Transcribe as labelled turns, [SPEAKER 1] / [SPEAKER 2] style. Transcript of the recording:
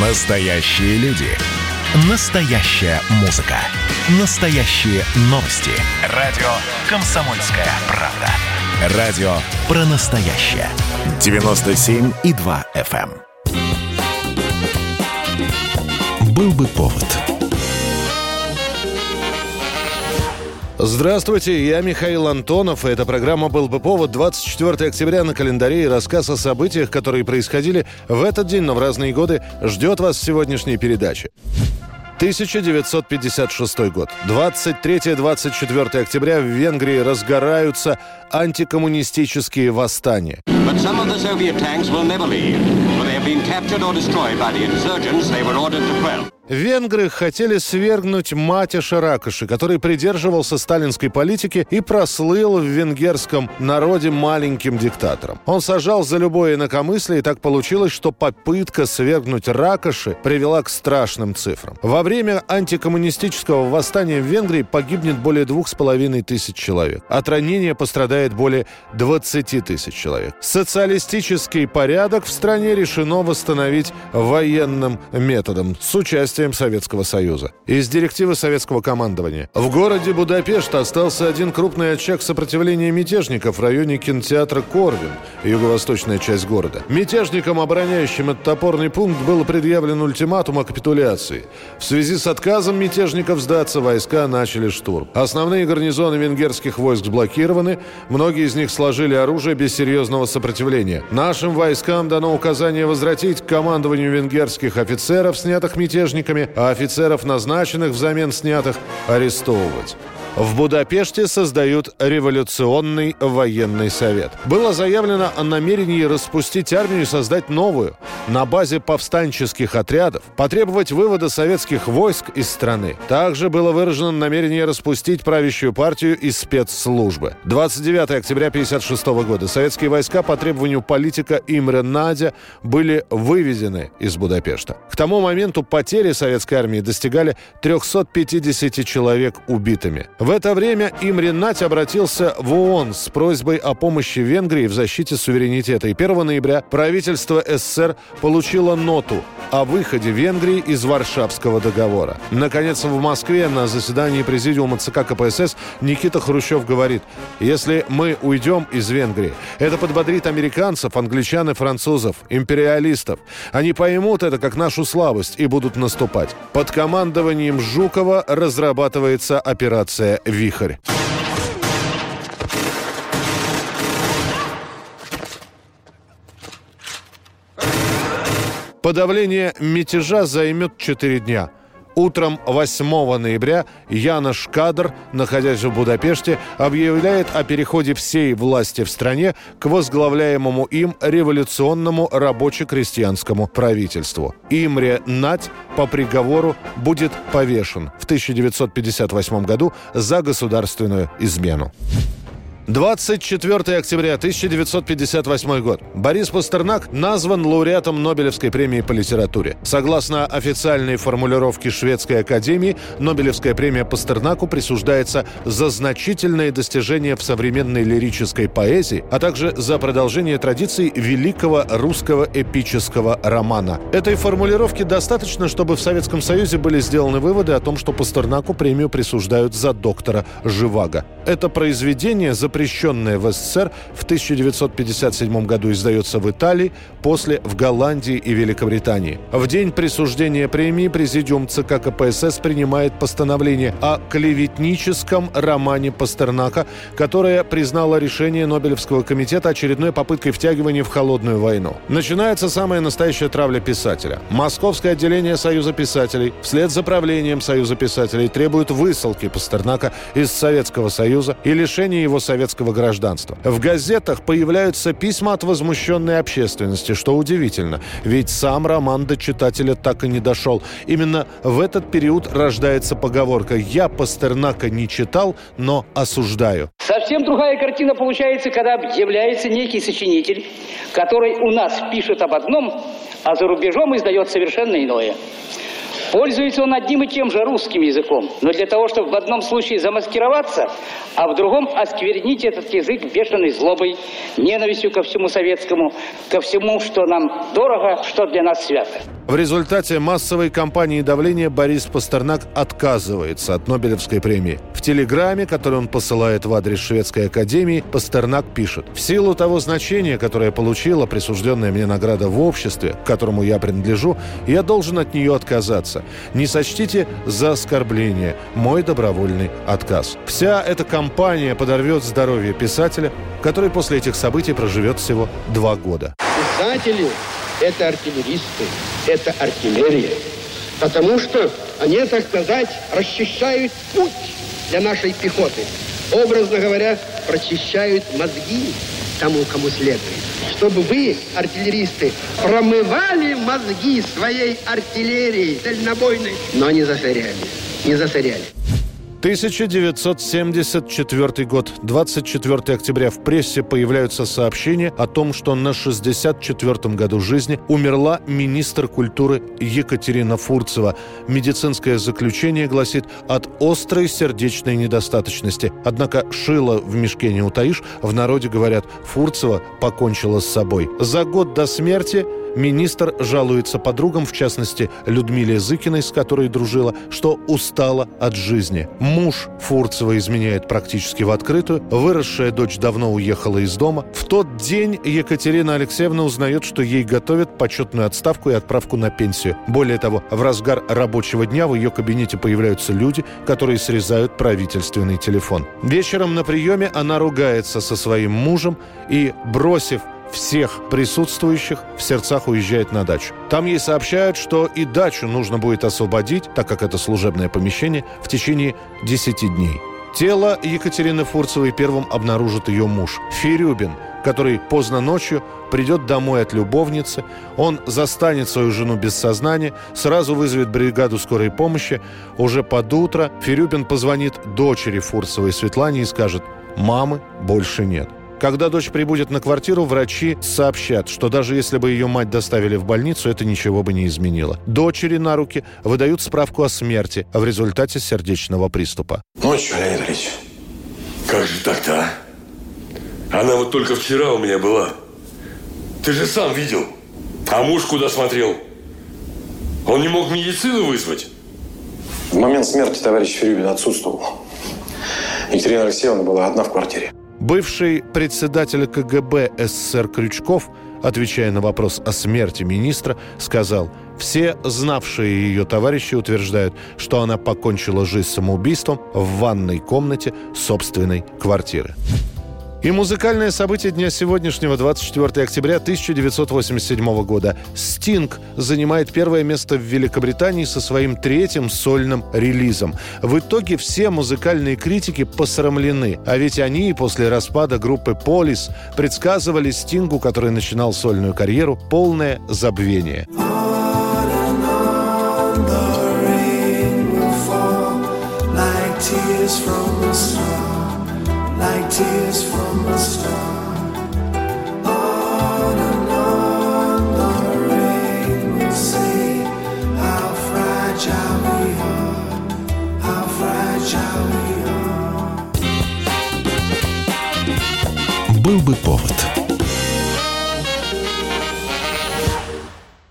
[SPEAKER 1] Настоящие люди. Настоящая музыка. Настоящие новости. Радио «Комсомольская правда». Радио про настоящее. 97,2 FM. эм. Был бы повод.
[SPEAKER 2] Здравствуйте, я Михаил Антонов, эта программа «Был бы повод» 24 октября на календаре и рассказ о событиях, которые происходили в этот день, но в разные годы, ждет вас в сегодняшней передаче. 1956 год. 23-24 октября в Венгрии разгораются антикоммунистические восстания. Венгры хотели свергнуть Матиша Ракоши, который придерживался сталинской политики и прослыл в венгерском народе маленьким диктатором. Он сажал за любое инакомыслие, и так получилось, что попытка свергнуть Ракоши привела к страшным цифрам. Во время антикоммунистического восстания в Венгрии погибнет более двух с половиной тысяч человек. От ранения пострадает более 20 тысяч человек. Социалистический порядок в стране решено восстановить военным методом с участием Советского Союза. Из директивы советского командования. В городе Будапешт остался один крупный очаг сопротивления мятежников в районе кинотеатра Корвин, юго-восточная часть города. Мятежникам, обороняющим этот опорный пункт, был предъявлен ультиматум о капитуляции. В связи с отказом мятежников сдаться, войска начали штурм. Основные гарнизоны венгерских войск блокированы, многие из них сложили оружие без серьезного сопротивления. Нашим войскам дано указание возвратить к командованию венгерских офицеров, снятых мятежниками, а офицеров, назначенных взамен снятых, арестовывать. В Будапеште создают революционный военный совет. Было заявлено о намерении распустить армию и создать новую. На базе повстанческих отрядов потребовать вывода советских войск из страны. Также было выражено намерение распустить правящую партию и спецслужбы. 29 октября 1956 года советские войска по требованию политика Имре Надя были выведены из Будапешта. К тому моменту потери советской армии достигали 350 человек убитыми. Это время Имре Надь обратился в ООН с просьбой о помощи Венгрии в защите суверенитета. И 1 ноября правительство СССР получило ноту о выходе Венгрии из Варшавского договора. Наконец, в Москве на заседании Президиума ЦК КПСС Никита Хрущев говорит, если мы уйдем из Венгрии, это подбодрит американцев, англичан и французов, империалистов. Они поймут это как нашу слабость и будут наступать. Под командованием Жукова разрабатывается операция «Вихрь». Подавление мятежа займет 4 дня. Утром 8 ноября Янош Кадр, находясь в Будапеште, объявляет о переходе всей власти в стране к возглавляемому им революционному рабоче-крестьянскому правительству. Имре Нать по приговору будет повешен в 1958 году за государственную измену. 24 октября 1958 год. Борис Пастернак назван лауреатом Нобелевской премии по литературе. Согласно официальной формулировке Шведской академии, Нобелевская премия Пастернаку присуждается за значительные достижения в современной лирической поэзии, а также за продолжение традиций великого русского эпического романа. Этой формулировки достаточно, чтобы в Советском Союзе были сделаны выводы о том, что Пастернаку премию присуждают за доктора Живаго. Это произведение запрещено запрещенная в СССР, в 1957 году издается в Италии, после в Голландии и Великобритании. В день присуждения премии Президиум ЦК КПСС принимает постановление о клеветническом романе Пастернака, которое признало решение Нобелевского комитета очередной попыткой втягивания в холодную войну. Начинается самая настоящая травля писателя. Московское отделение Союза писателей вслед за правлением Союза писателей требует высылки Пастернака из Советского Союза и лишения его советского гражданства. В газетах появляются письма от возмущенной общественности, что удивительно, ведь сам роман до читателя так и не дошел. Именно в этот период рождается поговорка «Я Пастернака не читал, но осуждаю».
[SPEAKER 3] Совсем другая картина получается, когда объявляется некий сочинитель, который у нас пишет об одном, а за рубежом издает совершенно иное. Пользуется он одним и тем же русским языком, но для того, чтобы в одном случае замаскироваться, а в другом осквернить этот язык бешеной злобой, ненавистью ко всему советскому, ко всему, что нам дорого, что для нас свято.
[SPEAKER 2] В результате массовой кампании давления Борис Пастернак отказывается от Нобелевской премии. В телеграмме, который он посылает в адрес Шведской академии, Пастернак пишет «В силу того значения, которое получила присужденная мне награда в обществе, к которому я принадлежу, я должен от нее отказаться. Не сочтите за оскорбление мой добровольный отказ». Вся эта кампания подорвет здоровье писателя, который после этих событий проживет всего два года.
[SPEAKER 4] Писатели – это артиллеристы, это артиллерия. Потому что они, так сказать, расчищают путь для нашей пехоты. Образно говоря, прочищают мозги тому, кому следует. Чтобы вы, артиллеристы, промывали мозги своей артиллерии дальнобойной, но не засоряли. Не засоряли.
[SPEAKER 2] 1974 год. 24 октября в прессе появляются сообщения о том, что на 64-м году жизни умерла министр культуры Екатерина Фурцева. Медицинское заключение гласит от острой сердечной недостаточности. Однако шило в мешке не утаишь. В народе говорят, Фурцева покончила с собой. За год до смерти Министр жалуется подругам, в частности Людмиле Зыкиной, с которой дружила, что устала от жизни. Муж Фурцева изменяет практически в открытую. Выросшая дочь давно уехала из дома. В тот день Екатерина Алексеевна узнает, что ей готовят почетную отставку и отправку на пенсию. Более того, в разгар рабочего дня в ее кабинете появляются люди, которые срезают правительственный телефон. Вечером на приеме она ругается со своим мужем и, бросив всех присутствующих в сердцах уезжает на дачу. Там ей сообщают, что и дачу нужно будет освободить, так как это служебное помещение, в течение 10 дней. Тело Екатерины Фурцевой первым обнаружит ее муж Ферюбин, который поздно ночью придет домой от любовницы, он застанет свою жену без сознания, сразу вызовет бригаду скорой помощи. Уже под утро Ферюбин позвонит дочери Фурцевой Светлане и скажет «мамы больше нет». Когда дочь прибудет на квартиру, врачи сообщат, что даже если бы ее мать доставили в больницу, это ничего бы не изменило. Дочери на руки выдают справку о смерти в результате сердечного приступа.
[SPEAKER 5] Что, Леонид Ильич, как же так-то, а? Она вот только вчера у меня была. Ты же сам видел. А муж куда смотрел? Он не мог медицину вызвать?
[SPEAKER 6] В момент смерти товарищ Ферюбин отсутствовал. Екатерина Алексеевна была одна в квартире.
[SPEAKER 2] Бывший председатель КГБ СССР Крючков, отвечая на вопрос о смерти министра, сказал, все знавшие ее товарищи утверждают, что она покончила жизнь самоубийством в ванной комнате собственной квартиры. И музыкальное событие дня сегодняшнего, 24 октября 1987 года. «Стинг» занимает первое место в Великобритании со своим третьим сольным релизом. В итоге все музыкальные критики посрамлены, а ведь они после распада группы «Полис» предсказывали Стингу, который начинал сольную карьеру, полное забвение. from the star. Like tears from a star.